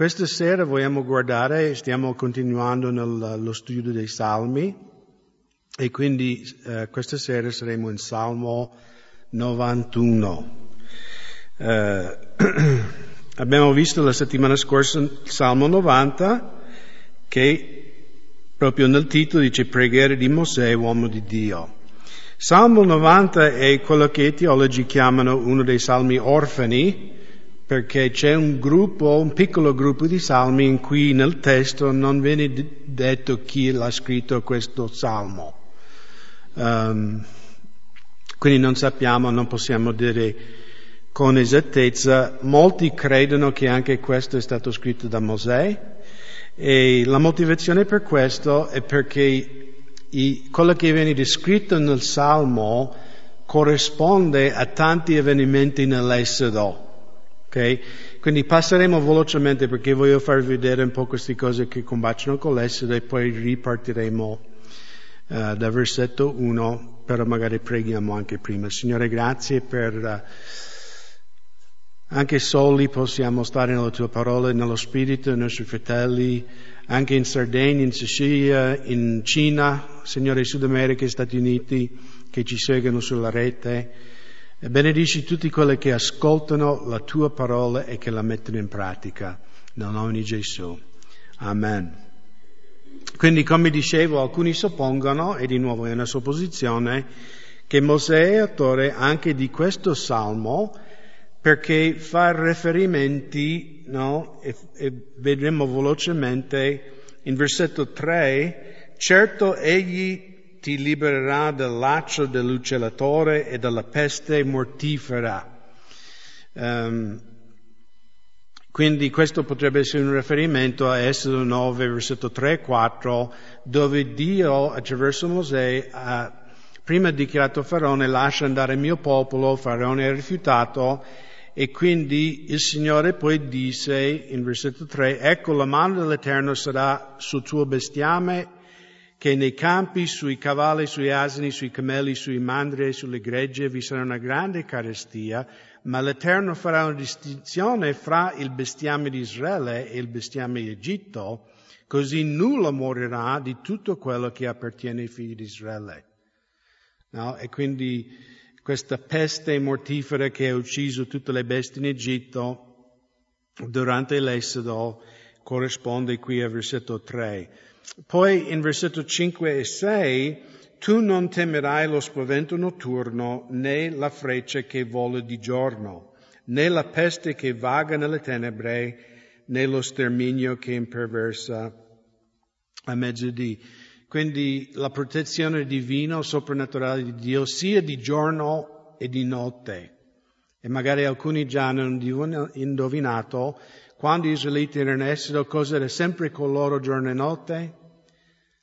Questa sera vogliamo guardare, stiamo continuando nello studio dei Salmi e quindi eh, questa sera saremo in Salmo 91. Eh, abbiamo visto la settimana scorsa il Salmo 90 che proprio nel titolo dice preghiere di Mosè, uomo di Dio. Salmo 90 è quello che i teologi chiamano uno dei salmi orfani, perché c'è un gruppo, un piccolo gruppo di salmi in cui nel testo non viene detto chi l'ha scritto questo salmo. Um, quindi non sappiamo, non possiamo dire con esattezza. Molti credono che anche questo è stato scritto da Mosè e la motivazione per questo è perché i, quello che viene descritto nel salmo corrisponde a tanti avvenimenti nell'Esodo Okay? Quindi passeremo velocemente perché voglio farvi vedere un po' queste cose che combaciano con l'essere e poi ripartiremo uh, dal versetto 1, però magari preghiamo anche prima. Signore, grazie per... Uh, anche soli possiamo stare nella tua parola, nello spirito, i nostri fratelli, anche in Sardegna, in Sicilia, in Cina, Signore, Sud America e Stati Uniti, che ci seguono sulla rete e benedici tutti quelli che ascoltano la tua parola e che la mettono in pratica. Nel nome di Gesù. Amen. Quindi, come dicevo, alcuni suppongono, e di nuovo è una supposizione, che Mosè è autore anche di questo salmo perché fa riferimenti, no? E, e vedremo velocemente in versetto 3, certo egli ti libererà dal laccio dell'uccellatore e dalla peste mortifera. Um, quindi questo potrebbe essere un riferimento a Esodo 9, versetto 3 e 4, dove Dio attraverso Mosè ha prima dichiarato a Faraone lascia andare il mio popolo, Faraone ha rifiutato e quindi il Signore poi disse in versetto 3, ecco la mano dell'Eterno sarà sul tuo bestiame che nei campi, sui cavalli, sui asini, sui camelli, sui mandri e sulle gregge vi sarà una grande carestia, ma l'Eterno farà una distinzione fra il bestiame di Israele e il bestiame di Egitto, così nulla morirà di tutto quello che appartiene ai figli di Israele. No? E quindi questa peste mortifera che ha ucciso tutte le bestie in Egitto durante l'esodo corrisponde qui al versetto 3. Poi in versetto 5 e 6, tu non temerai lo spavento notturno, né la freccia che vola di giorno, né la peste che vaga nelle tenebre, né lo sterminio che imperversa a mezzodì. Quindi la protezione divina, soprannaturale di Dio, sia di giorno e di notte. E magari alcuni già hanno indovinato quando gli israeliti erano in esodo cosa era sempre con loro giorno e notte?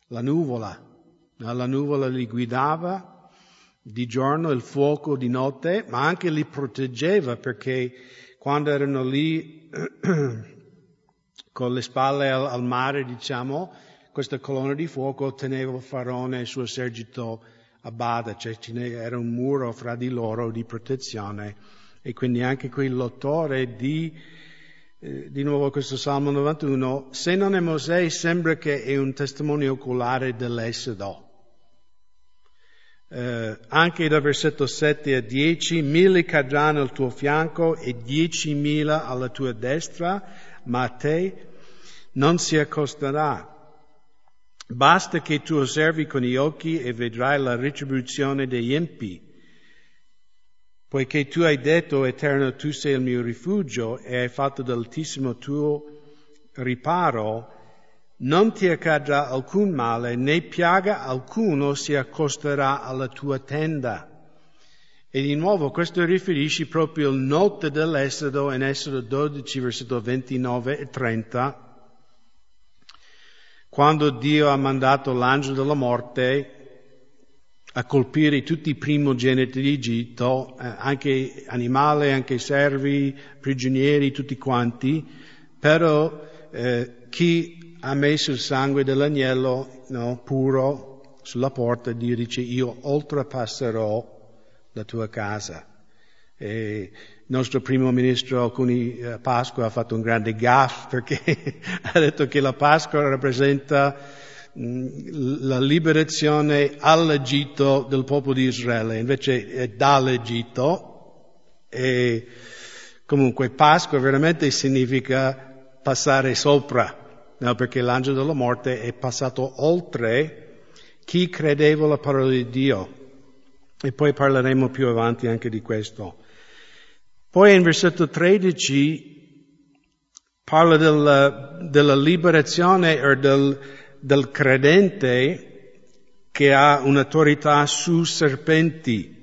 la nuvola. La nuvola li guidava di giorno, il fuoco di notte, ma anche li proteggeva perché quando erano lì con le spalle al, al, mare, diciamo, questa colonna di fuoco teneva il faraone e il suo esercito a bada, cioè era un muro fra di loro di protezione e quindi anche quel lottore di eh, di nuovo questo Salmo 91, se non è Mosè sembra che è un testimone oculare dell'Esodo. Eh, anche dal versetto 7 a 10, mille cadranno al tuo fianco e diecimila alla tua destra, ma a te non si accosterà. Basta che tu osservi con gli occhi e vedrai la retribuzione degli empi Poiché tu hai detto, Eterno, tu sei il mio rifugio e hai fatto dell'Altissimo tuo riparo, non ti accadrà alcun male, né piaga alcuno si accosterà alla tua tenda. E di nuovo questo riferisce proprio al notte dell'Esodo in Esodo 12, versetto 29 e 30, quando Dio ha mandato l'angelo della morte a colpire tutti i primogeniti di Egitto, eh, anche animali, anche servi, prigionieri, tutti quanti, però eh, chi ha messo il sangue dell'agnello no, puro sulla porta, Dio dice io oltrepasserò la tua casa. E il nostro primo ministro alcuni eh, Pasqua ha fatto un grande gaff perché ha detto che la Pasqua rappresenta la liberazione all'Egitto del popolo di Israele, invece è dall'Egitto e comunque Pasqua veramente significa passare sopra, no? perché l'angelo della morte è passato oltre chi credeva alla parola di Dio. E poi parleremo più avanti anche di questo. Poi in versetto 13 parla del, della liberazione o del, del credente che ha un'autorità su serpenti.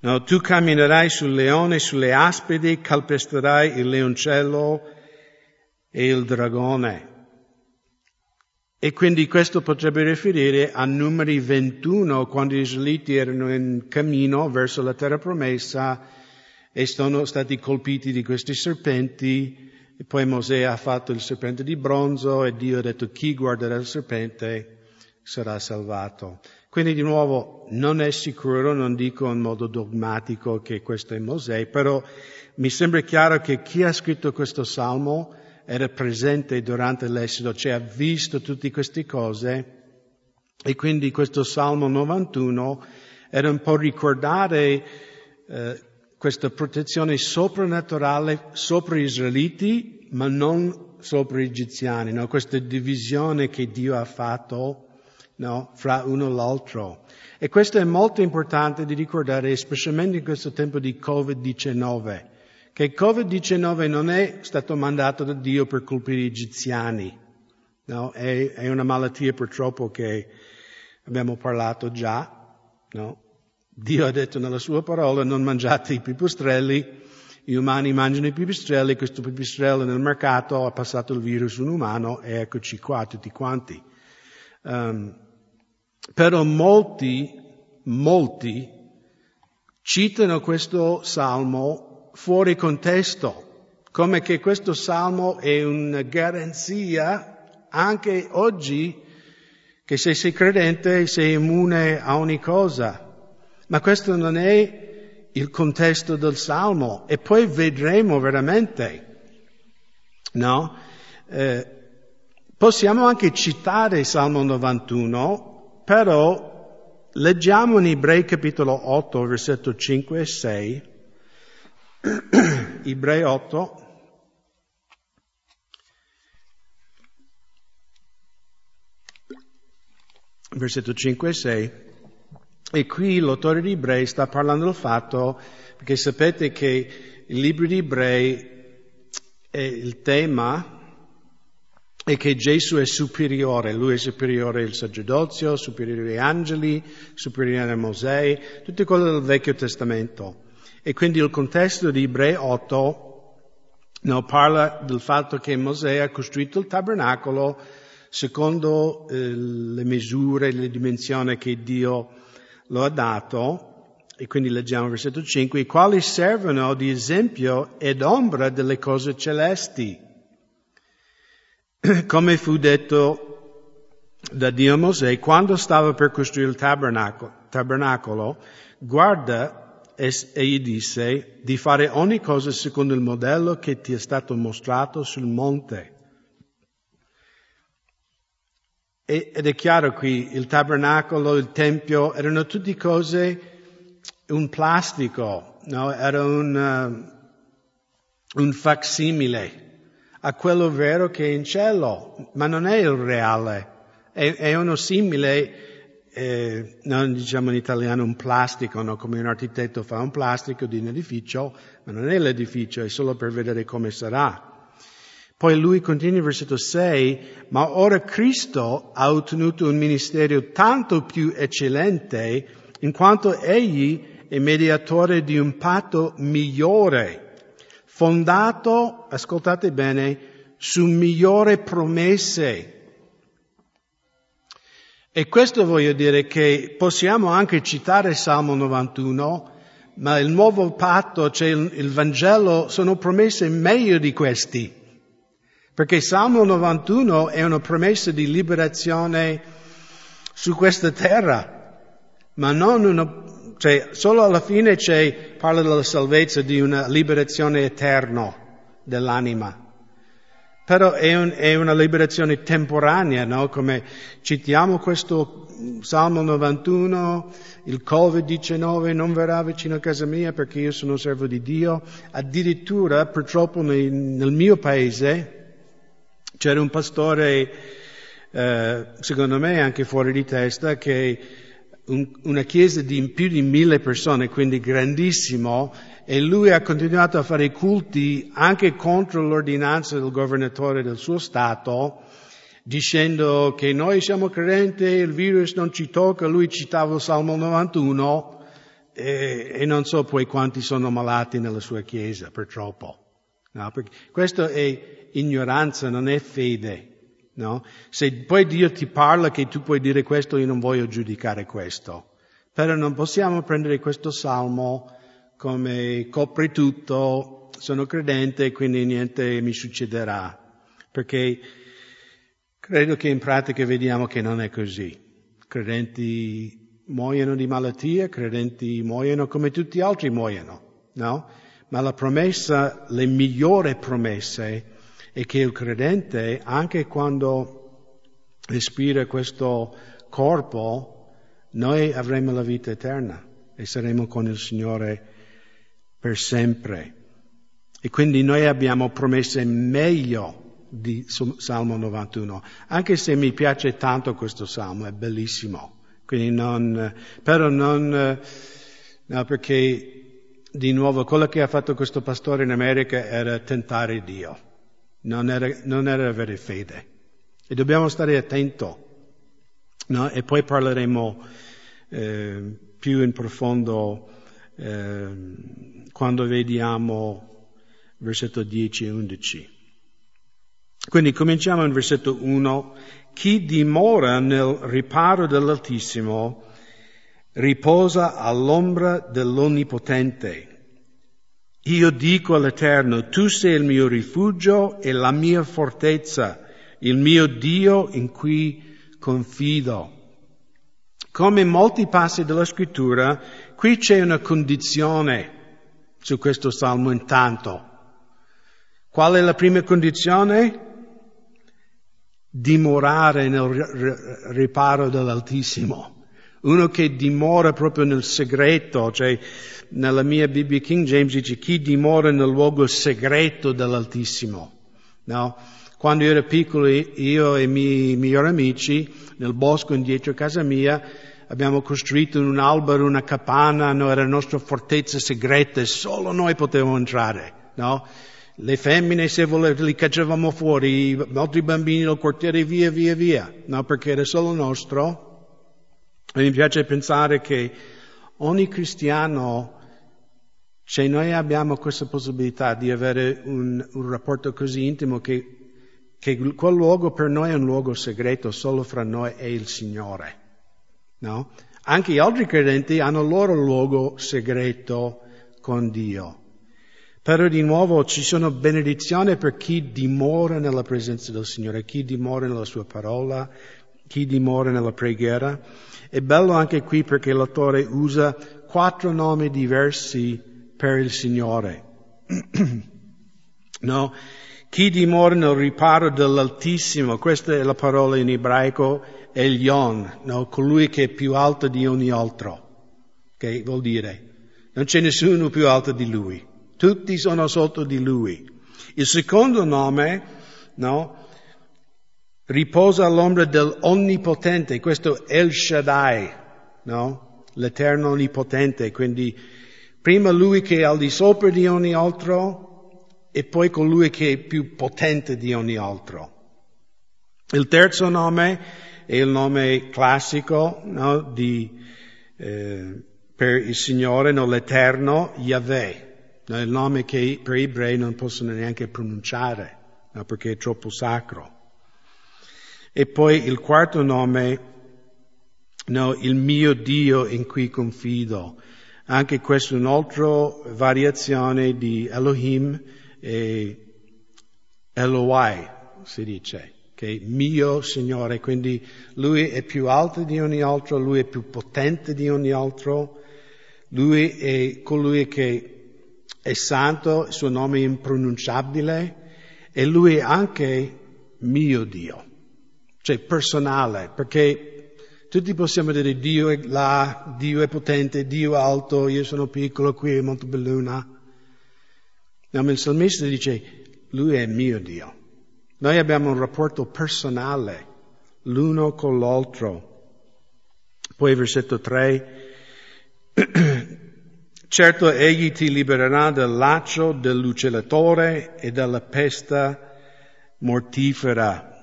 No, tu camminerai sul leone, sulle aspidi, calpesterai il leoncello e il dragone. E quindi questo potrebbe riferire a numeri 21, quando gli israeliti erano in cammino verso la terra promessa e sono stati colpiti di questi serpenti. E poi Mosè ha fatto il serpente di bronzo e Dio ha detto chi guarderà il serpente sarà salvato. Quindi di nuovo non è sicuro, non dico in modo dogmatico che questo è Mosè, però mi sembra chiaro che chi ha scritto questo salmo era presente durante l'esodo, cioè ha visto tutte queste cose e quindi questo Salmo 91 era un po' ricordare eh, questa protezione soprannaturale sopra gli israeliti, ma non sopra gli egiziani, no? questa divisione che Dio ha fatto no? fra uno e l'altro. E questo è molto importante di ricordare, specialmente in questo tempo di Covid-19 che il Covid-19 non è stato mandato da Dio per colpire gli egiziani, no? è, è, una malattia purtroppo che abbiamo parlato già, no? Dio ha detto nella sua parola non mangiate i pipistrelli, gli umani mangiano i pipistrelli, questo pipistrello nel mercato ha passato il virus in un umano e eccoci qua tutti quanti. Um, però molti, molti citano questo salmo fuori contesto, come che questo salmo è una garanzia anche oggi che se sei credente sei immune a ogni cosa. Ma questo non è il contesto del salmo e poi vedremo veramente, no? Eh, possiamo anche citare il Salmo 91, però leggiamo in Ebrei capitolo 8, versetto 5 e 6, Ebrei 8. Versetto 5 e 6. E qui l'autore di Ebrei sta parlando del fatto, perché sapete che il libro di Ebrei è il tema è che Gesù è superiore, lui è superiore al sacerdozio, superiore agli angeli, superiore a Mosè, tutte cose del Vecchio Testamento. E quindi il contesto di Ebrei 8 no, parla del fatto che Mosè ha costruito il tabernacolo secondo eh, le misure, le dimensioni che Dio lo ha dato. E quindi leggiamo il versetto 5, i quali servono di esempio ed ombra delle cose celesti. Come fu detto da Dio a Mosè, quando stava per costruire il tabernacolo, tabernacolo guarda e egli disse di fare ogni cosa secondo il modello che ti è stato mostrato sul monte. Ed è chiaro qui, il tabernacolo, il tempio, erano tutte cose, un plastico, no? era un, uh, un facsimile a quello vero che è in cielo, ma non è il reale, è, è uno simile eh, non diciamo in italiano un plastico, no? come un architetto fa un plastico di un edificio, ma non è l'edificio, è solo per vedere come sarà. Poi lui continua in versetto 6, ma ora Cristo ha ottenuto un ministero tanto più eccellente in quanto egli è mediatore di un patto migliore, fondato, ascoltate bene, su migliori promesse e questo voglio dire che possiamo anche citare Salmo 91, ma il nuovo patto, cioè il, il Vangelo, sono promesse meglio di questi. Perché Salmo 91 è una promessa di liberazione su questa terra, ma non una cioè, solo alla fine c'è, parla della salvezza, di una liberazione eterna dell'anima. Però è, un, è, una liberazione temporanea, no? Come citiamo questo Salmo 91, il Covid-19 non verrà vicino a casa mia perché io sono servo di Dio. Addirittura, purtroppo, nel, nel mio paese c'era un pastore, eh, secondo me anche fuori di testa, che un, una chiesa di più di mille persone, quindi grandissimo, e lui ha continuato a fare culti anche contro l'ordinanza del governatore del suo Stato, dicendo che noi siamo credenti, il virus non ci tocca, lui citava il Salmo 91 e, e non so poi quanti sono malati nella sua chiesa, purtroppo. No, questo è ignoranza, non è fede. No? Se poi Dio ti parla che tu puoi dire questo, io non voglio giudicare questo. Però non possiamo prendere questo salmo come copre tutto, sono credente quindi niente mi succederà. Perché credo che in pratica vediamo che non è così. Credenti muoiono di malattia, credenti muoiono come tutti gli altri muoiono, no? Ma la promessa, le migliori promesse è che il credente, anche quando respira questo corpo, noi avremo la vita eterna e saremo con il Signore per sempre. E quindi noi abbiamo promesse meglio di Salmo 91, anche se mi piace tanto questo Salmo, è bellissimo. Quindi non, però non, no, perché di nuovo quello che ha fatto questo pastore in America era tentare Dio, non era, non era avere fede. E dobbiamo stare attenti. No? E poi parleremo eh, più in profondo eh, quando vediamo versetto 10 e 11. Quindi cominciamo in versetto 1. Chi dimora nel riparo dell'Altissimo riposa all'ombra dell'Onnipotente. Io dico all'Eterno, tu sei il mio rifugio e la mia fortezza, il mio Dio in cui confido. Come in molti passi della scrittura, qui c'è una condizione su questo salmo intanto. Qual è la prima condizione? Dimorare nel riparo dell'Altissimo. Uno che dimora proprio nel segreto, cioè nella mia Bibbia King James dice chi dimora nel luogo segreto dell'Altissimo. No? Quando ero piccolo io e i miei migliori amici nel bosco indietro a casa mia abbiamo costruito un albero una capanna, no, era la nostra fortezza segreta e solo noi potevamo entrare, no? Le femmine, se volevano, li cacciavamo fuori, i altri bambini del quartiere via, via, via, no? Perché era solo nostro. E mi piace pensare che ogni cristiano, se noi abbiamo questa possibilità di avere un, un rapporto così intimo che, che quel luogo per noi è un luogo segreto solo fra noi e il Signore. No? Anche gli altri credenti hanno il loro luogo segreto con Dio. Però di nuovo ci sono benedizioni per chi dimora nella presenza del Signore, chi dimora nella sua parola, chi dimora nella preghiera. È bello anche qui perché l'autore usa quattro nomi diversi per il Signore. no? Chi dimora nel riparo dell'Altissimo, questa è la parola in ebraico, Elion, no? colui che è più alto di ogni altro. Che vuol dire? Non c'è nessuno più alto di lui. Tutti sono sotto di lui. Il secondo nome, no? Riposa all'ombra dell'Onnipotente, questo El Shaddai, no? L'Eterno Onnipotente, quindi prima lui che è al di sopra di ogni altro e poi colui che è più potente di ogni altro. Il terzo nome è il nome classico no, di, eh, per il Signore, no, l'Eterno, Yahweh, no, il nome che per gli ebrei non possono neanche pronunciare, no, perché è troppo sacro. E poi il quarto nome, no, il mio Dio in cui confido. Anche questa è un'altra variazione di Elohim e Elohai, si dice che è mio Signore, quindi Lui è più alto di ogni altro, Lui è più potente di ogni altro, Lui è colui che è santo, il suo nome è impronunciabile e lui è anche mio Dio, cioè personale, perché tutti possiamo dire Dio è là, Dio è potente, Dio è alto, io sono piccolo, qui è Montebelluna. No, ma il salmista dice, lui è mio Dio. Noi abbiamo un rapporto personale l'uno con l'altro. Poi versetto 3, certo egli ti libererà dal laccio dell'uccellatore e dalla pesta mortifera.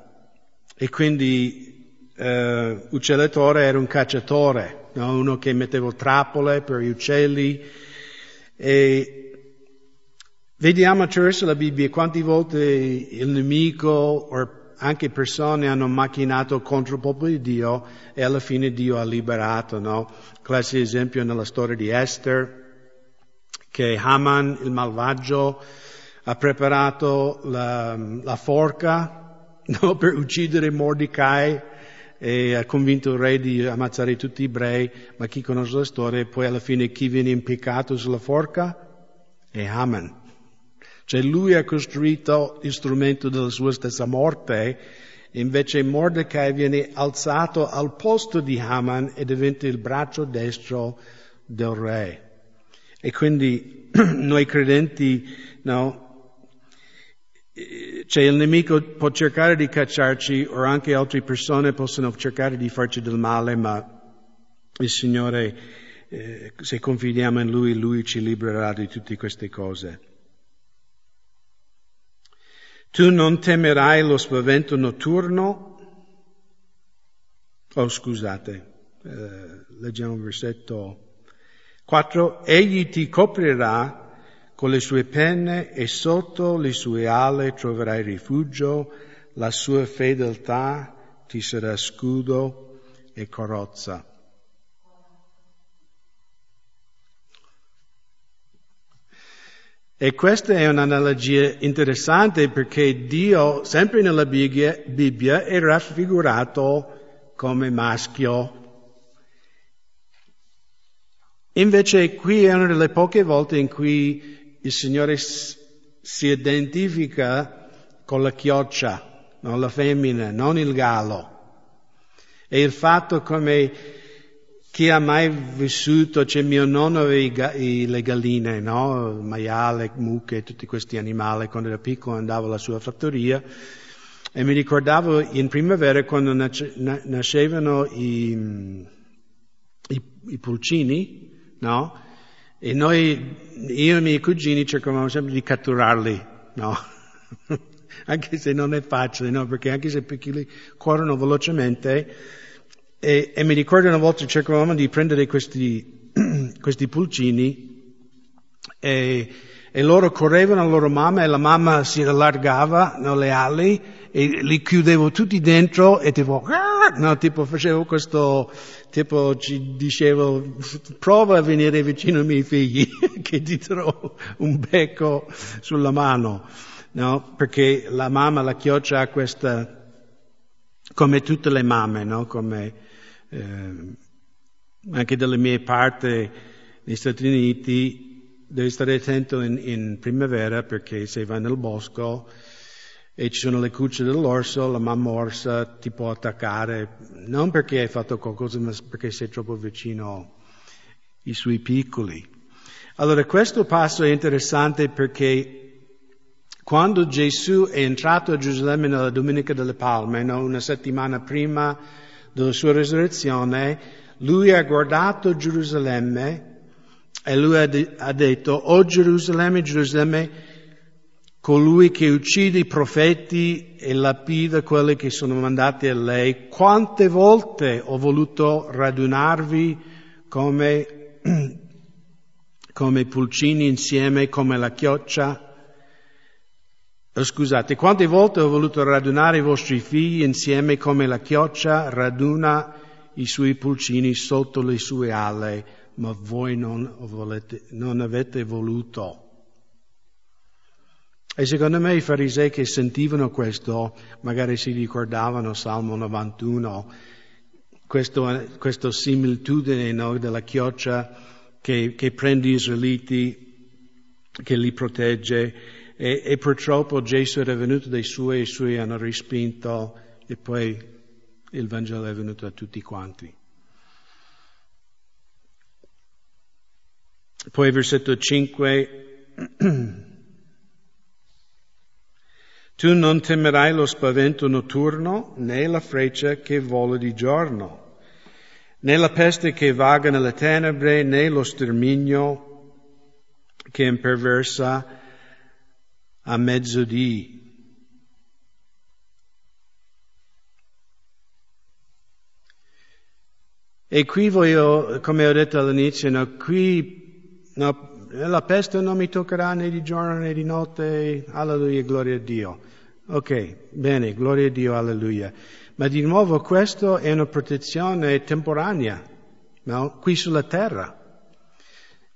E quindi eh, uccellatore era un cacciatore, no? uno che metteva trappole per gli uccelli. E vediamo attraverso la Bibbia quante volte il nemico o anche persone hanno macchinato contro il popolo di Dio e alla fine Dio ha liberato, no? Classico esempio nella storia di Esther, che Haman, il malvagio, ha preparato la, la forca no, per uccidere Mordecai e ha convinto il re di ammazzare tutti gli ebrei, ma chi conosce la storia, poi alla fine chi viene impiccato sulla forca? È Haman. Cioè lui ha costruito l'istrumento della sua stessa morte, invece Mordecai viene alzato al posto di Haman e diventa il braccio destro del re. E quindi noi credenti, no, cioè il nemico può cercare di cacciarci o anche altre persone possono cercare di farci del male, ma il Signore, eh, se confidiamo in Lui, Lui ci libererà di tutte queste cose. Tu non temerai lo spavento notturno? Oh, scusate, eh, leggiamo il versetto 4. Egli ti coprirà con le sue penne e sotto le sue ali troverai rifugio, la sua fedeltà ti sarà scudo e carrozza. E questa è un'analogia interessante perché Dio, sempre nella Bibbia, Bibbia è raffigurato come maschio. Invece qui è una delle poche volte in cui il Signore si identifica con la chioccia, non la femmina, non il gallo. E il fatto come chi ha mai vissuto, cioè mio nonno aveva le galline, no? Maiale, mucche, tutti questi animali, quando era piccolo andavo alla sua fattoria e mi ricordavo in primavera quando nascevano i, i, i pulcini, no? E noi, io e i miei cugini cercavamo sempre di catturarli, no? anche se non è facile, no? Perché anche se piccoli corrono velocemente, e, e mi ricordo una volta cercavamo di prendere questi, questi pulcini e, e, loro correvano alla loro mamma e la mamma si allargava no, le ali e li chiudevo tutti dentro e tipo, no, tipo facevo questo, tipo ci dicevo, prova a venire vicino ai miei figli che ti trovo un becco sulla mano, no? Perché la mamma, la chioccia ha questa, come tutte le mamme, no? Come, eh, anche dalle mie parti negli Stati Uniti devi stare attento in, in, primavera perché se vai nel bosco e ci sono le cucce dell'orso, la mamma orsa ti può attaccare, non perché hai fatto qualcosa, ma perché sei troppo vicino ai suoi piccoli. Allora questo passo è interessante perché quando Gesù è entrato a Gerusalemme nella Domenica delle Palme, no? una settimana prima della sua resurrezione, lui ha guardato Gerusalemme e lui ha, de- ha detto, oh Gerusalemme, Gerusalemme, colui che uccide i profeti e lapida quelli che sono mandati a lei, quante volte ho voluto radunarvi come, come pulcini insieme, come la chioccia? Scusate, quante volte ho voluto radunare i vostri figli insieme come la chioccia raduna i suoi pulcini sotto le sue ali, ma voi non, volete, non avete voluto. E secondo me i farisei che sentivano questo, magari si ricordavano Salmo 91, questo, questo similitudine no, della chioccia che, che prende gli israeliti, che li protegge e, e purtroppo Gesù era venuto dai suoi e i suoi hanno respinto e poi il Vangelo è venuto a tutti quanti. Poi versetto 5. Tu non temerai lo spavento notturno, né la freccia che vola di giorno, né la peste che vaga nelle tenebre, né lo sterminio che imperversa a mezzodì. E qui voglio, come ho detto all'inizio, no, qui no, la peste non mi toccherà né di giorno né di notte, alleluia, gloria a Dio. Ok, bene, gloria a Dio, alleluia. Ma di nuovo questo è una protezione temporanea, no? qui sulla terra.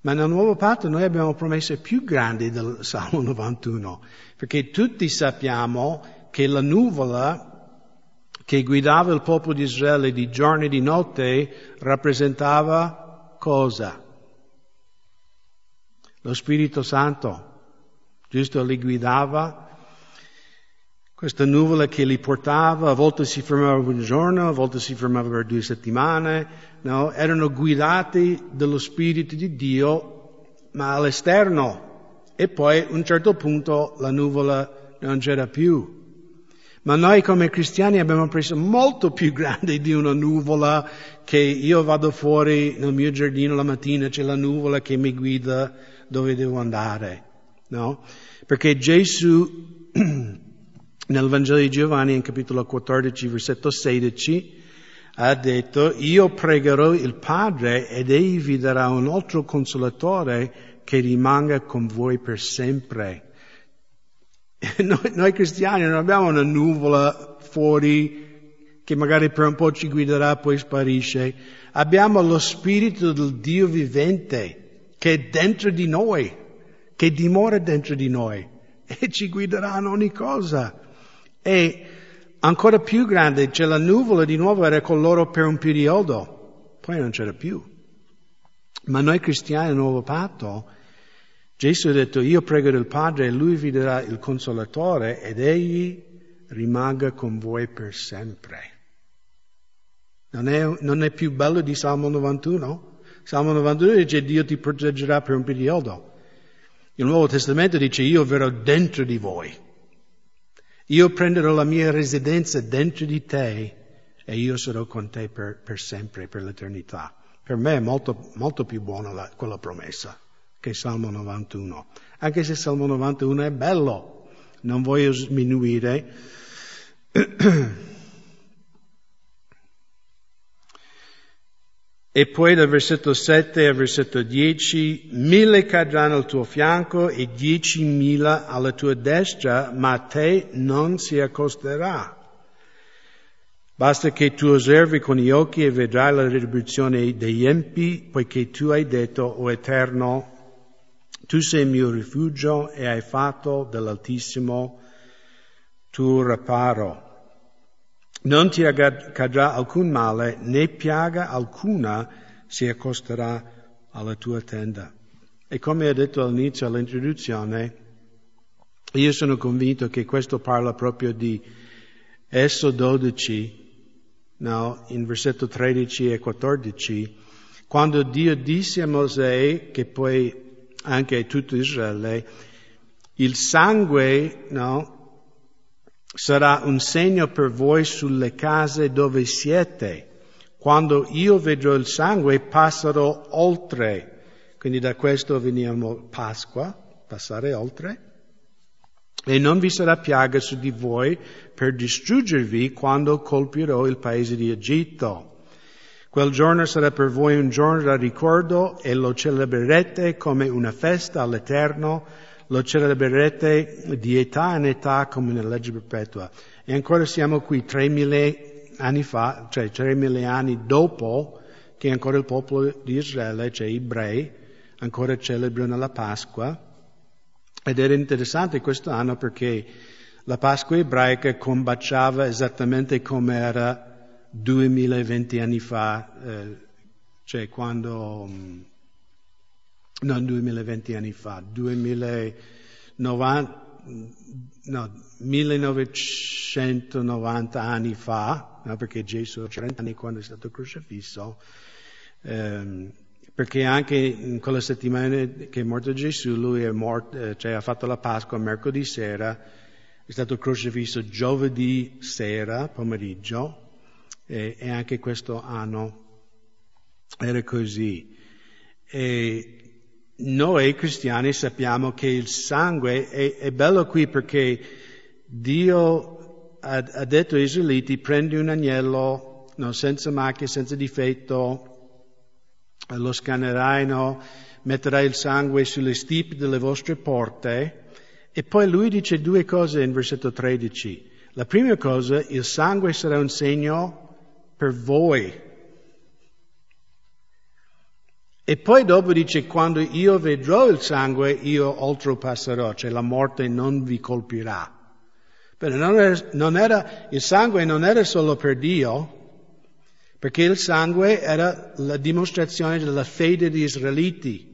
Ma nel nuovo patto noi abbiamo promesse più grandi del Salmo 91, perché tutti sappiamo che la nuvola che guidava il popolo di Israele di giorno e di notte rappresentava cosa? Lo Spirito Santo, giusto? Li guidava questa nuvola che li portava, a volte si fermava un giorno, a volte si fermava per due settimane, no? erano guidati dallo Spirito di Dio, ma all'esterno. E poi a un certo punto la nuvola non c'era più. Ma noi come cristiani abbiamo preso molto più grande di una nuvola che io vado fuori nel mio giardino la mattina, c'è la nuvola che mi guida dove devo andare. No? Perché Gesù nel Vangelo di Giovanni, in capitolo 14, versetto 16, ha detto, io pregherò il Padre ed egli vi darà un altro consolatore che rimanga con voi per sempre. Noi, noi cristiani non abbiamo una nuvola fuori che magari per un po' ci guiderà poi sparisce. Abbiamo lo Spirito del Dio vivente che è dentro di noi, che dimora dentro di noi e ci guiderà in ogni cosa. E ancora più grande, c'è la nuvola di nuovo, era con loro per un periodo, poi non c'era più. Ma noi cristiani del nuovo patto, Gesù ha detto, io prego del Padre e lui vi darà il consolatore ed egli rimanga con voi per sempre. Non è, non è più bello di Salmo 91? Salmo 91 dice Dio ti proteggerà per un periodo. Il Nuovo Testamento dice io verrò dentro di voi. Io prenderò la mia residenza dentro di te e io sarò con te per, per sempre, per l'eternità. Per me è molto, molto più buona la, quella promessa che Salmo 91. Anche se Salmo 91 è bello, non voglio sminuire. E poi dal versetto 7 al versetto 10, mille cadranno al tuo fianco e diecimila alla tua destra, ma a te non si accosterà. Basta che tu osservi con gli occhi e vedrai la retribuzione degli empi, poiché tu hai detto, o Eterno, tu sei il mio rifugio e hai fatto dell'Altissimo tuo reparo. Non ti accadrà alcun male, né piaga alcuna si accosterà alla tua tenda. E come ho detto all'inizio, all'introduzione, io sono convinto che questo parla proprio di Esso 12, no, in versetto 13 e 14, quando Dio disse a Mosè, che poi anche a tutto Israele, il sangue, no, sarà un segno per voi sulle case dove siete. Quando io vedrò il sangue passerò oltre. Quindi da questo veniamo Pasqua, passare oltre. E non vi sarà piaga su di voi per distruggervi quando colpirò il paese di Egitto. Quel giorno sarà per voi un giorno da ricordo e lo celebrerete come una festa all'Eterno lo celebrerete di età in età come una legge perpetua. E ancora siamo qui tre mille anni fa, cioè tre mille anni dopo che ancora il popolo di Israele, cioè gli ebrei, ancora celebrano la Pasqua. Ed era interessante questo anno perché la Pasqua ebraica combaciava esattamente come era 2020 anni fa, eh, cioè quando... Non 2020 anni fa, 2090, no, 1990 anni fa, no, perché Gesù ha 30 anni quando è stato crocifisso, ehm, perché anche in quella settimana che è morto Gesù, lui è morto, eh, cioè ha fatto la Pasqua mercoledì sera, è stato crocifisso giovedì sera, pomeriggio, e, e anche questo anno era così. E noi cristiani sappiamo che il sangue è, è bello qui perché Dio ha, ha, detto ai Israeliti prendi un agnello no, senza macchia, senza difetto, lo scannerai, no, metterai il sangue sulle stipe delle vostre porte. E poi lui dice due cose in versetto 13. La prima cosa, il sangue sarà un segno per voi e poi dopo dice, quando io vedrò il sangue, io oltrepasserò, cioè la morte non vi colpirà. Però non era, non era, il sangue non era solo per Dio, perché il sangue era la dimostrazione della fede degli israeliti.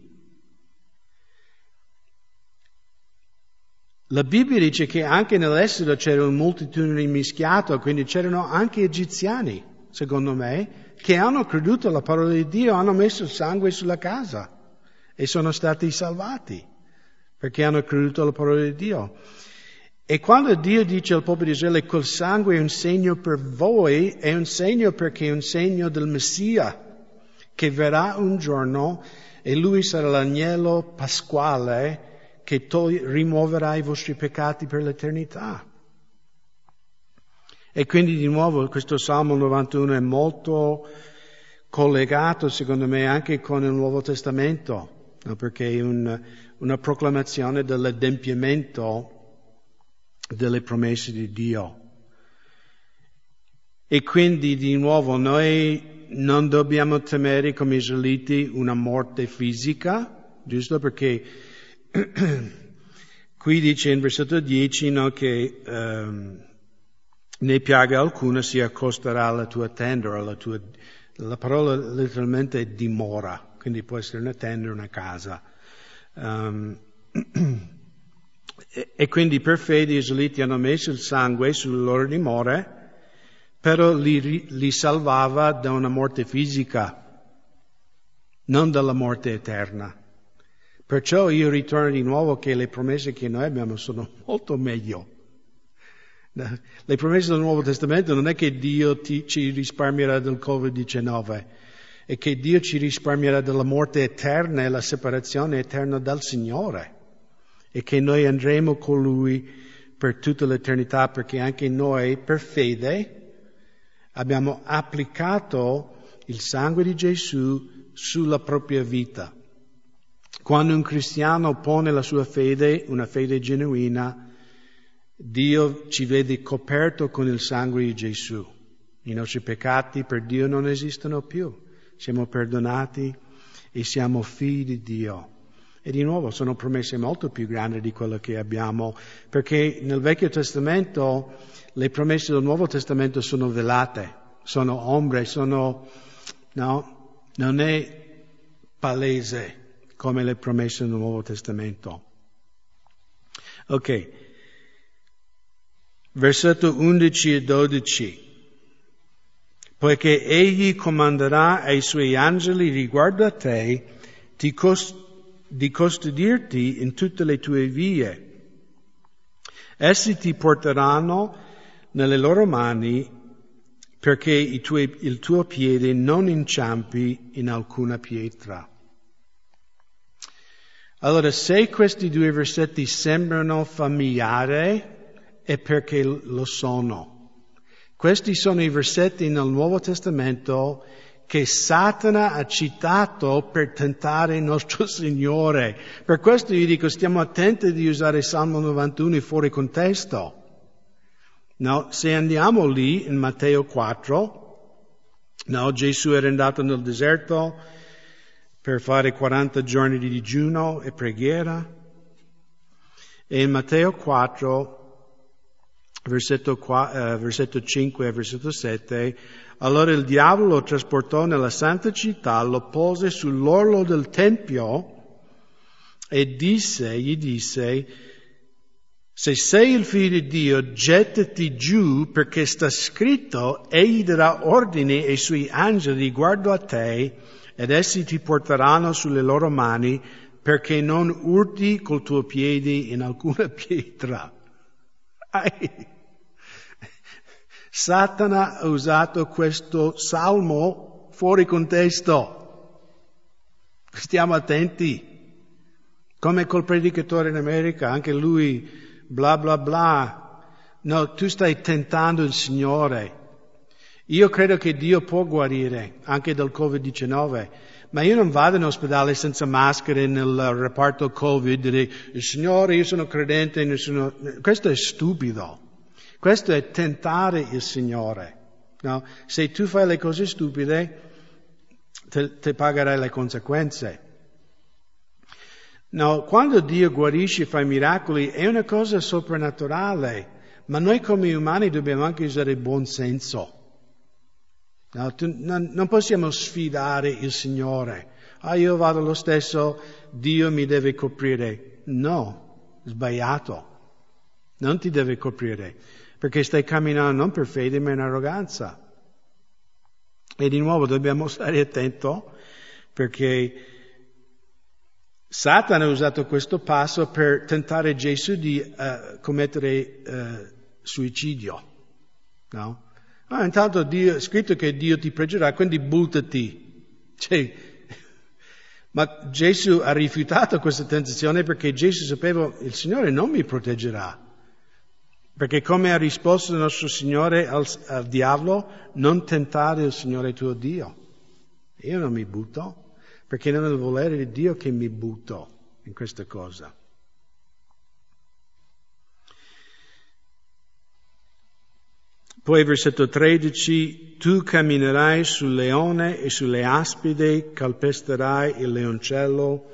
La Bibbia dice che anche nell'Esodo c'era un moltitudine mischiato, quindi c'erano anche egiziani, secondo me, che hanno creduto alla parola di Dio hanno messo il sangue sulla casa e sono stati salvati perché hanno creduto alla parola di Dio. E quando Dio dice al popolo di Israele quel sangue è un segno per voi, è un segno perché è un segno del Messia che verrà un giorno e lui sarà l'agnello pasquale che to- rimuoverà i vostri peccati per l'eternità. E quindi di nuovo questo Salmo 91 è molto collegato secondo me anche con il Nuovo Testamento, no? perché è un, una proclamazione dell'adempimento delle promesse di Dio. E quindi di nuovo noi non dobbiamo temere come israeliti una morte fisica, giusto? Perché qui dice in versetto 10 no, che um, né piaga alcuna si accosterà alla tua tenda, alla tua... La parola letteralmente è dimora, quindi può essere una tenda o una casa. Um, e, e, quindi per fede gli israeliti hanno messo il sangue sulle loro dimore, però li, li salvava da una morte fisica, non dalla morte eterna. Perciò io ritorno di nuovo che le promesse che noi abbiamo sono molto meglio le promesse del Nuovo Testamento non è che Dio ti, ci risparmierà del Covid-19, è che Dio ci risparmierà della morte eterna e la separazione eterna dal Signore e che noi andremo con Lui per tutta l'eternità perché anche noi per fede abbiamo applicato il sangue di Gesù sulla propria vita. Quando un cristiano pone la sua fede, una fede genuina, Dio ci vede coperto con il sangue di Gesù. I nostri peccati per Dio non esistono più. Siamo perdonati e siamo figli di Dio. E di nuovo sono promesse molto più grandi di quelle che abbiamo, perché nel Vecchio Testamento le promesse del Nuovo Testamento sono velate, sono ombre, sono, no, non è palese come le promesse del Nuovo Testamento. Ok, versetto 11 e 12. Poiché egli comanderà ai suoi angeli riguardo a te di, cost- di custodirti in tutte le tue vie. Essi ti porteranno nelle loro mani perché tuoi, il tuo piede non inciampi in alcuna pietra. Allora, se questi due versetti sembrano familiari, è perché lo sono. Questi sono i versetti nel Nuovo Testamento che Satana ha citato per tentare il nostro Signore. Per questo io dico stiamo attenti di usare Salmo 91 fuori contesto. No, se andiamo lì in Matteo 4, no, Gesù era andato nel deserto per fare 40 giorni di digiuno e preghiera. E in Matteo 4 versetto, 4, eh, versetto 5 e versetto 7, allora il diavolo lo trasportò nella santa città, lo pose sull'orlo del tempio e disse, gli disse, se sei il figlio di Dio, gettati giù perché sta scritto, egli darà ordini ai suoi angeli riguardo a te ed essi ti porteranno sulle loro mani perché non urti col tuo piede in alcuna pietra. Satana ha usato questo salmo fuori contesto. Stiamo attenti. Come col predicatore in America, anche lui bla bla bla. No, tu stai tentando il Signore. Io credo che Dio può guarire anche dal Covid-19, ma io non vado in ospedale senza maschere nel reparto Covid e dire, Signore, io sono credente, nessuno... questo è stupido. Questo è tentare il Signore. No? Se tu fai le cose stupide, te pagherai le conseguenze. No, quando Dio guarisce e fa miracoli è una cosa soprannaturale, ma noi come umani dobbiamo anche usare il buon senso. No, tu, non, non, possiamo sfidare il Signore. Ah, io vado lo stesso, Dio mi deve coprire. No, sbagliato. Non ti deve coprire perché stai camminando non per fede ma in arroganza. E di nuovo dobbiamo stare attenti perché Satana ha usato questo passo per tentare Gesù di uh, commettere uh, suicidio. No? Ah, intanto Dio, è scritto che Dio ti pregherà, quindi buttati. Cioè, ma Gesù ha rifiutato questa tentazione perché Gesù sapeva il Signore non mi proteggerà. Perché come ha risposto il nostro Signore al, al diavolo, non tentare il Signore tuo Dio. Io non mi butto, perché non è il volere di Dio che mi butto in questa cosa. Poi versetto 13, tu camminerai sul leone e sulle aspide, calpesterai il leoncello,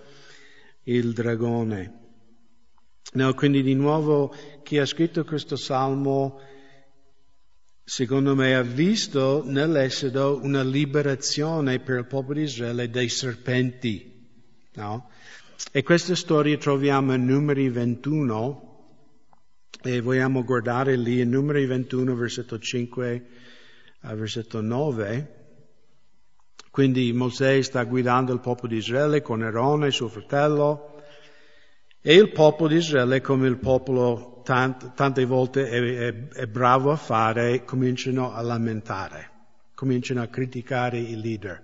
il dragone. No, quindi di nuovo chi ha scritto questo salmo, secondo me, ha visto nell'Esodo una liberazione per il popolo di Israele dai serpenti. No? E questa storia troviamo in Numeri 21 e vogliamo guardare lì in Numeri 21, versetto 5 a versetto 9. Quindi Mosè sta guidando il popolo di Israele con Erone, suo fratello, e il popolo di Israele, come il popolo tant, tante volte è, è, è bravo a fare, cominciano a lamentare, cominciano a criticare il leader.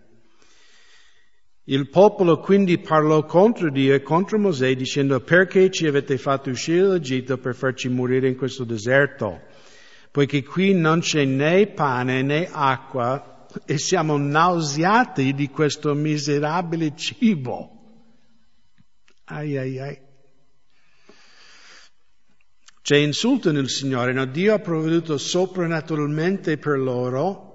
Il popolo quindi parlò contro Dio e contro Mosè dicendo perché ci avete fatto uscire dall'Egitto per farci morire in questo deserto? Poiché qui non c'è né pane né acqua e siamo nauseati di questo miserabile cibo. Ai ai ai. C'è insulto nel Signore, no? Dio ha provveduto soprannaturalmente per loro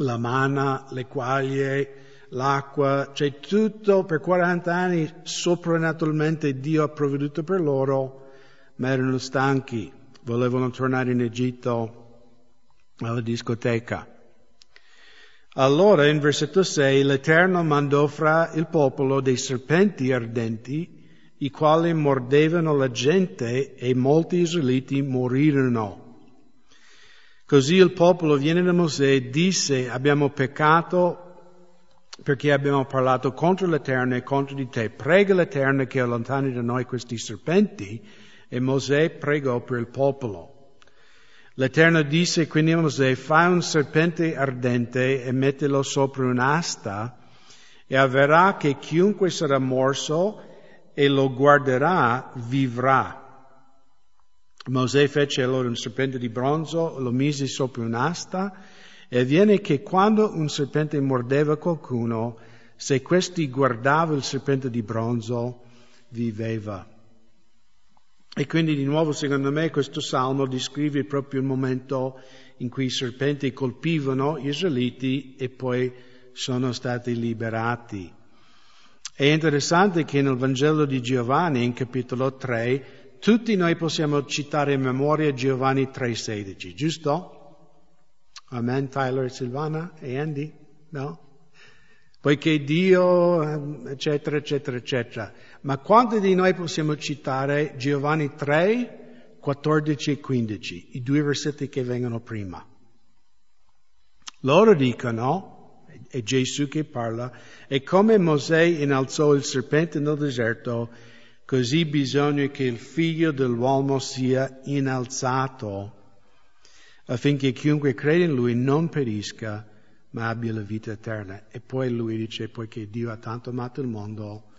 la manna, le quaglie, l'acqua, c'è tutto per 40 anni soprannaturalmente Dio ha provveduto per loro, ma erano stanchi, volevano tornare in Egitto alla discoteca. Allora in versetto 6 l'Eterno mandò fra il popolo dei serpenti ardenti i quali mordevano la gente e molti israeliti morirono. Così il popolo viene da Mosè e disse abbiamo peccato perché abbiamo parlato contro l'Eterno e contro di te. Prega l'Eterno che allontani da noi questi serpenti. E Mosè pregò per il popolo. L'Eterno disse quindi a Mosè, fai un serpente ardente e mettilo sopra un'asta e avverrà che chiunque sarà morso e lo guarderà vivrà. Mosè fece allora un serpente di bronzo, lo mise sopra un'asta e avviene che quando un serpente mordeva qualcuno, se questi guardava il serpente di bronzo, viveva. E quindi di nuovo, secondo me, questo salmo descrive proprio il momento in cui i serpenti colpivano gli israeliti e poi sono stati liberati. È interessante che nel Vangelo di Giovanni, in capitolo 3, tutti noi possiamo citare in memoria Giovanni 3,16, giusto? Amen, Tyler, Silvana e Andy? No? poiché Dio, eccetera, eccetera, eccetera. Ma quanti di noi possiamo citare Giovanni 3, 14 e 15, i due versetti che vengono prima? Loro dicono, è Gesù che parla, e come Mosè innalzò il serpente nel deserto, così bisogna che il figlio dell'uomo sia innalzato, affinché chiunque crede in lui non perisca, ma abbia la vita eterna. E poi lui dice, poiché Dio ha tanto amato il mondo,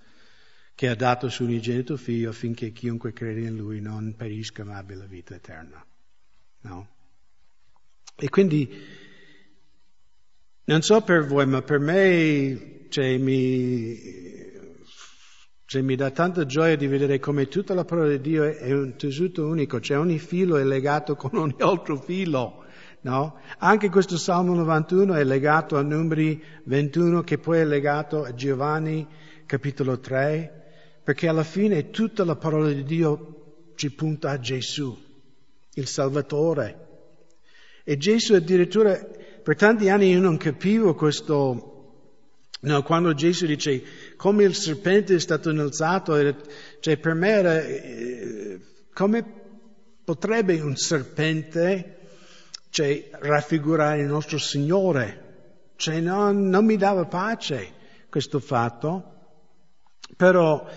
che ha dato suo unigenito figlio affinché chiunque crede in lui non perisca, ma abbia la vita eterna. No? E quindi non so per voi, ma per me cioè, mi, cioè, mi dà tanta gioia di vedere come tutta la parola di Dio è un tessuto unico, cioè ogni filo è legato con ogni altro filo. No? Anche questo Salmo 91 è legato a numeri 21 che poi è legato a Giovanni capitolo 3, perché alla fine tutta la parola di Dio ci punta a Gesù, il Salvatore. E Gesù addirittura per tanti anni io non capivo questo, no, quando Gesù dice come il serpente è stato innalzato, cioè per me era, eh, come potrebbe un serpente cioè, raffigurare il nostro Signore? Cioè, no, non mi dava pace questo fatto, però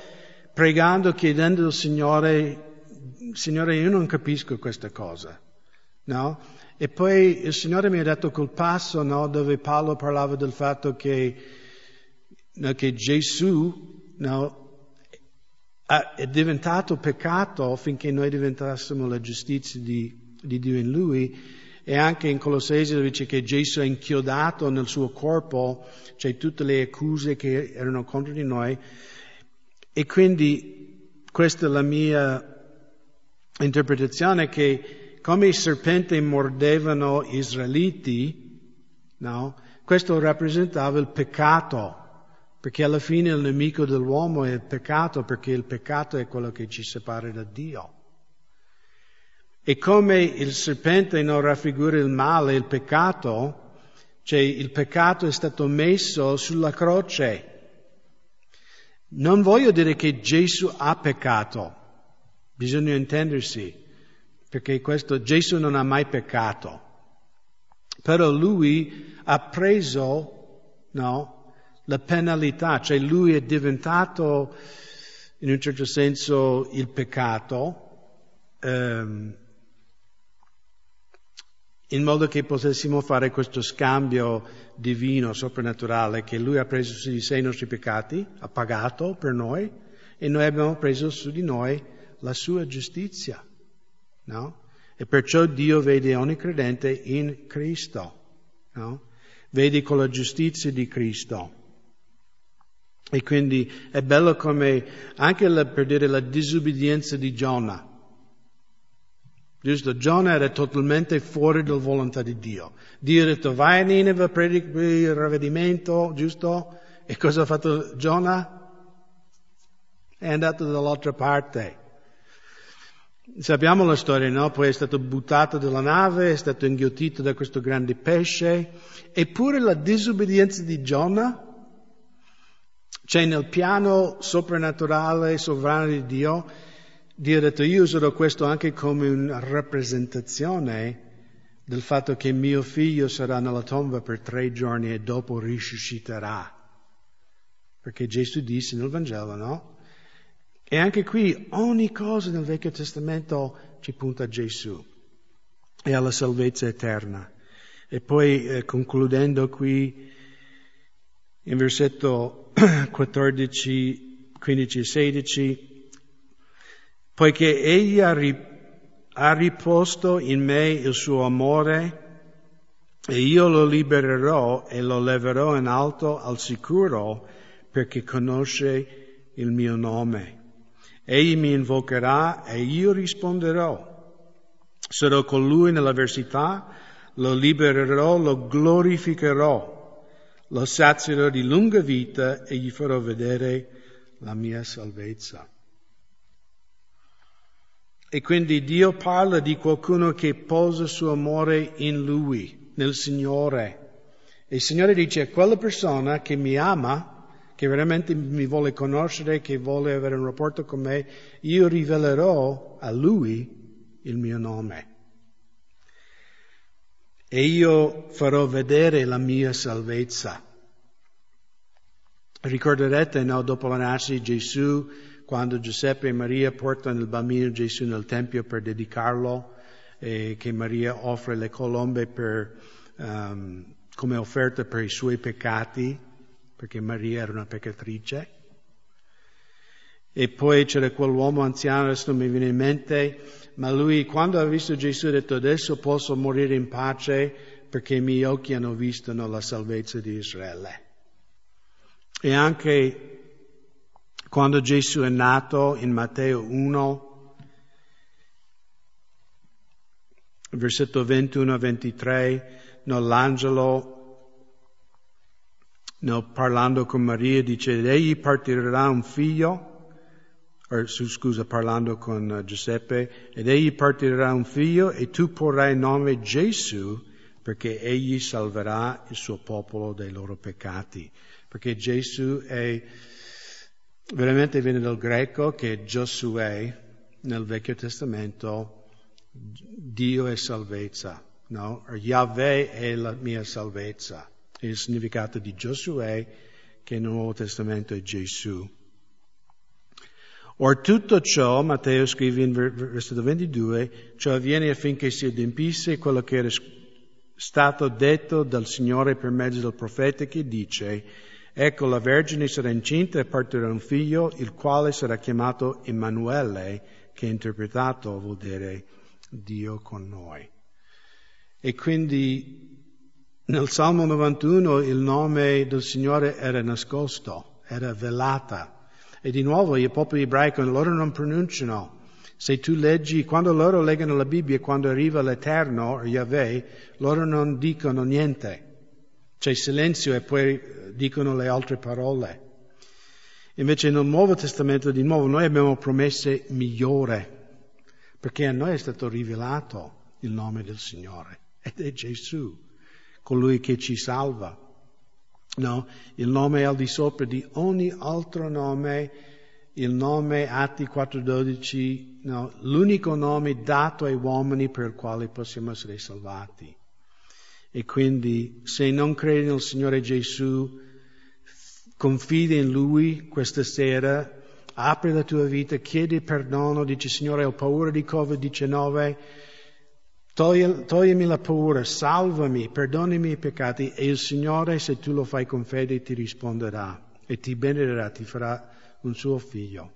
pregando, chiedendo al Signore, Signore io non capisco questa cosa, no? E poi il Signore mi ha dato quel passo no, dove Paolo parlava del fatto che, no, che Gesù no, è diventato peccato affinché noi diventassimo la giustizia di, di Dio in Lui. E anche in Colossesi dice che Gesù è inchiodato nel suo corpo, cioè tutte le accuse che erano contro di noi. E quindi questa è la mia interpretazione che come i serpenti mordevano gli israeliti, no? Questo rappresentava il peccato, perché alla fine il nemico dell'uomo è il peccato, perché il peccato è quello che ci separa da Dio. E come il serpente non raffigura il male, il peccato, cioè il peccato è stato messo sulla croce. Non voglio dire che Gesù ha peccato, bisogna intendersi perché questo Gesù non ha mai peccato, però lui ha preso no, la penalità, cioè lui è diventato in un certo senso il peccato, ehm, in modo che potessimo fare questo scambio divino, soprannaturale, che lui ha preso su di sé i nostri peccati, ha pagato per noi e noi abbiamo preso su di noi la sua giustizia. No? E perciò Dio vede ogni credente in Cristo. No? Vedi con la giustizia di Cristo. E quindi è bello come anche la, per dire la disobbedienza di Giona. Giusto? Giona era totalmente fuori dalla volontà di Dio. Dio ha detto vai a Nineveh, predica il ravvedimento, giusto? E cosa ha fatto Giona? È andato dall'altra parte. Sappiamo la storia, no? Poi è stato buttato dalla nave, è stato inghiottito da questo grande pesce, eppure la disobbedienza di Giona, cioè nel piano soprannaturale, sovrano di Dio, Dio ha detto io userò questo anche come una rappresentazione del fatto che mio figlio sarà nella tomba per tre giorni e dopo risusciterà. Perché Gesù disse nel Vangelo, no? E anche qui ogni cosa nel Vecchio Testamento ci punta a Gesù e alla salvezza eterna. E poi eh, concludendo qui in versetto 14, 15 e 16, poiché egli ha, ri, ha riposto in me il suo amore e io lo libererò e lo leverò in alto al sicuro perché conosce il mio nome. Egli mi invocherà e io risponderò. Sarò con lui nell'avversità, lo libererò, lo glorificherò, lo sazierò di lunga vita e gli farò vedere la mia salvezza. E quindi Dio parla di qualcuno che posa il suo amore in lui, nel Signore. E il Signore dice quella persona che mi ama, che veramente mi vuole conoscere, che vuole avere un rapporto con me, io rivelerò a lui il mio nome. E io farò vedere la mia salvezza. Ricorderete, no, dopo la nascita di Gesù, quando Giuseppe e Maria portano il bambino Gesù nel Tempio per dedicarlo, e che Maria offre le colombe per, um, come offerta per i suoi peccati, perché Maria era una peccatrice. E poi c'era quell'uomo anziano, adesso mi viene in mente, ma lui quando ha visto Gesù ha detto adesso posso morire in pace perché i miei occhi hanno visto la salvezza di Israele. E anche quando Gesù è nato in Matteo 1, versetto 21 23, no, l'angelo, no, parlando con Maria, dice, egli partirà un figlio, or, scusa, parlando con Giuseppe, ed egli partirà un figlio e tu porrai il nome Gesù perché egli salverà il suo popolo dai loro peccati. Perché Gesù è veramente viene dal greco che Giosuè nel Vecchio Testamento, Dio è salvezza, no? Yahweh è la mia salvezza. Il significato di Giosuè che nel Nuovo Testamento è Gesù. Or tutto ciò, Matteo scrive in versetto 22, ciò avviene affinché si adempisse quello che era stato detto dal Signore per mezzo del profeta che dice, Ecco, la Vergine sarà incinta e partirà un figlio, il quale sarà chiamato Emanuele, che interpretato vuol dire Dio con noi. E quindi nel Salmo 91 il nome del Signore era nascosto, era velata. E di nuovo il popolo ebraico loro non pronunciano. Se tu leggi, quando loro leggono la Bibbia, quando arriva l'Eterno, Yahweh, loro non dicono niente. C'è silenzio e poi dicono le altre parole. Invece nel Nuovo Testamento di nuovo noi abbiamo promesse migliori, perché a noi è stato rivelato il nome del Signore ed è Gesù, colui che ci salva. No, il nome è al di sopra di ogni altro nome, il nome Atti 4.12, no, l'unico nome dato ai uomini per il quale possiamo essere salvati. E quindi se non credi nel Signore Gesù, confidi in Lui questa sera, apri la tua vita, chiedi perdono, dici Signore ho paura di Covid-19, togli, toglimi la paura, salvami, perdonami i peccati e il Signore se tu lo fai con fede ti risponderà e ti benedirà, ti farà un suo figlio.